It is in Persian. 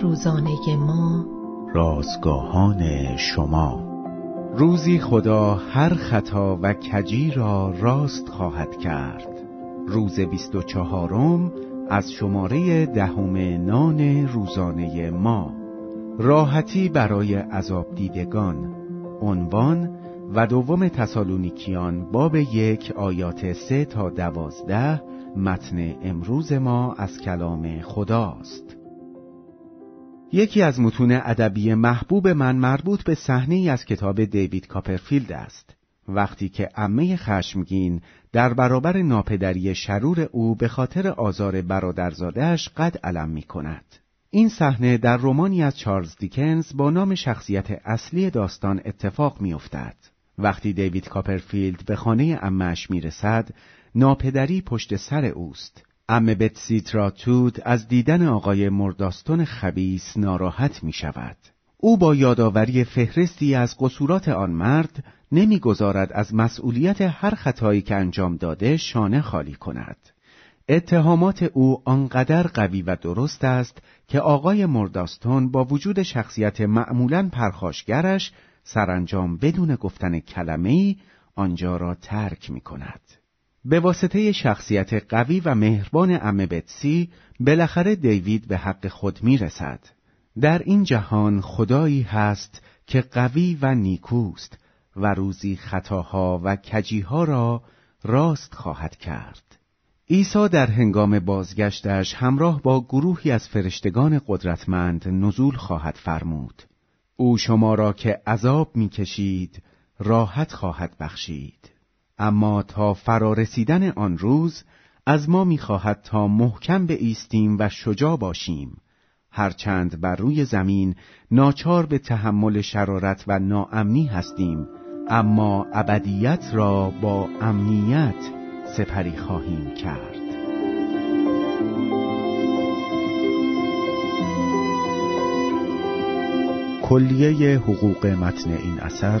روزانه ما. رازگاهان شما. روزی خدا هر خطا و کجی را راست خواهد کرد. روز بیست و چهارم از شماره دهم نان روزانه ما. راحتی برای عذاب دیدگان. عنوان و دوم تسالونیکیان باب یک آیات سه تا دوازده متن امروز ما از کلام خداست. یکی از متون ادبی محبوب من مربوط به صحنه از کتاب دیوید کاپرفیلد است وقتی که عمه خشمگین در برابر ناپدری شرور او به خاطر آزار برادرزادهش قد علم می کند. این صحنه در رومانی از چارلز دیکنز با نام شخصیت اصلی داستان اتفاق می افتد. وقتی دیوید کاپرفیلد به خانه امش می رسد، ناپدری پشت سر اوست. ام بتسی تراتود از دیدن آقای مرداستون خبیس ناراحت می شود. او با یادآوری فهرستی از قصورات آن مرد نمی‌گذارد از مسئولیت هر خطایی که انجام داده شانه خالی کند. اتهامات او آنقدر قوی و درست است که آقای مرداستون با وجود شخصیت معمولا پرخاشگرش سرانجام بدون گفتن کلمه‌ای آنجا را ترک می کند. به واسطه شخصیت قوی و مهربان ام بتسی بالاخره دیوید به حق خود می رسد. در این جهان خدایی هست که قوی و نیکوست و روزی خطاها و کجیها را راست خواهد کرد. عیسی در هنگام بازگشتش همراه با گروهی از فرشتگان قدرتمند نزول خواهد فرمود. او شما را که عذاب می‌کشید راحت خواهد بخشید. اما تا فرارسیدن آن روز از ما می‌خواهد تا محکم به ایستیم و شجاع باشیم. هرچند بر روی زمین ناچار به تحمل شرارت و ناامنی هستیم اما ابدیت را با امنیت سپری خواهیم کرد. کلیه حقوق متن این اثر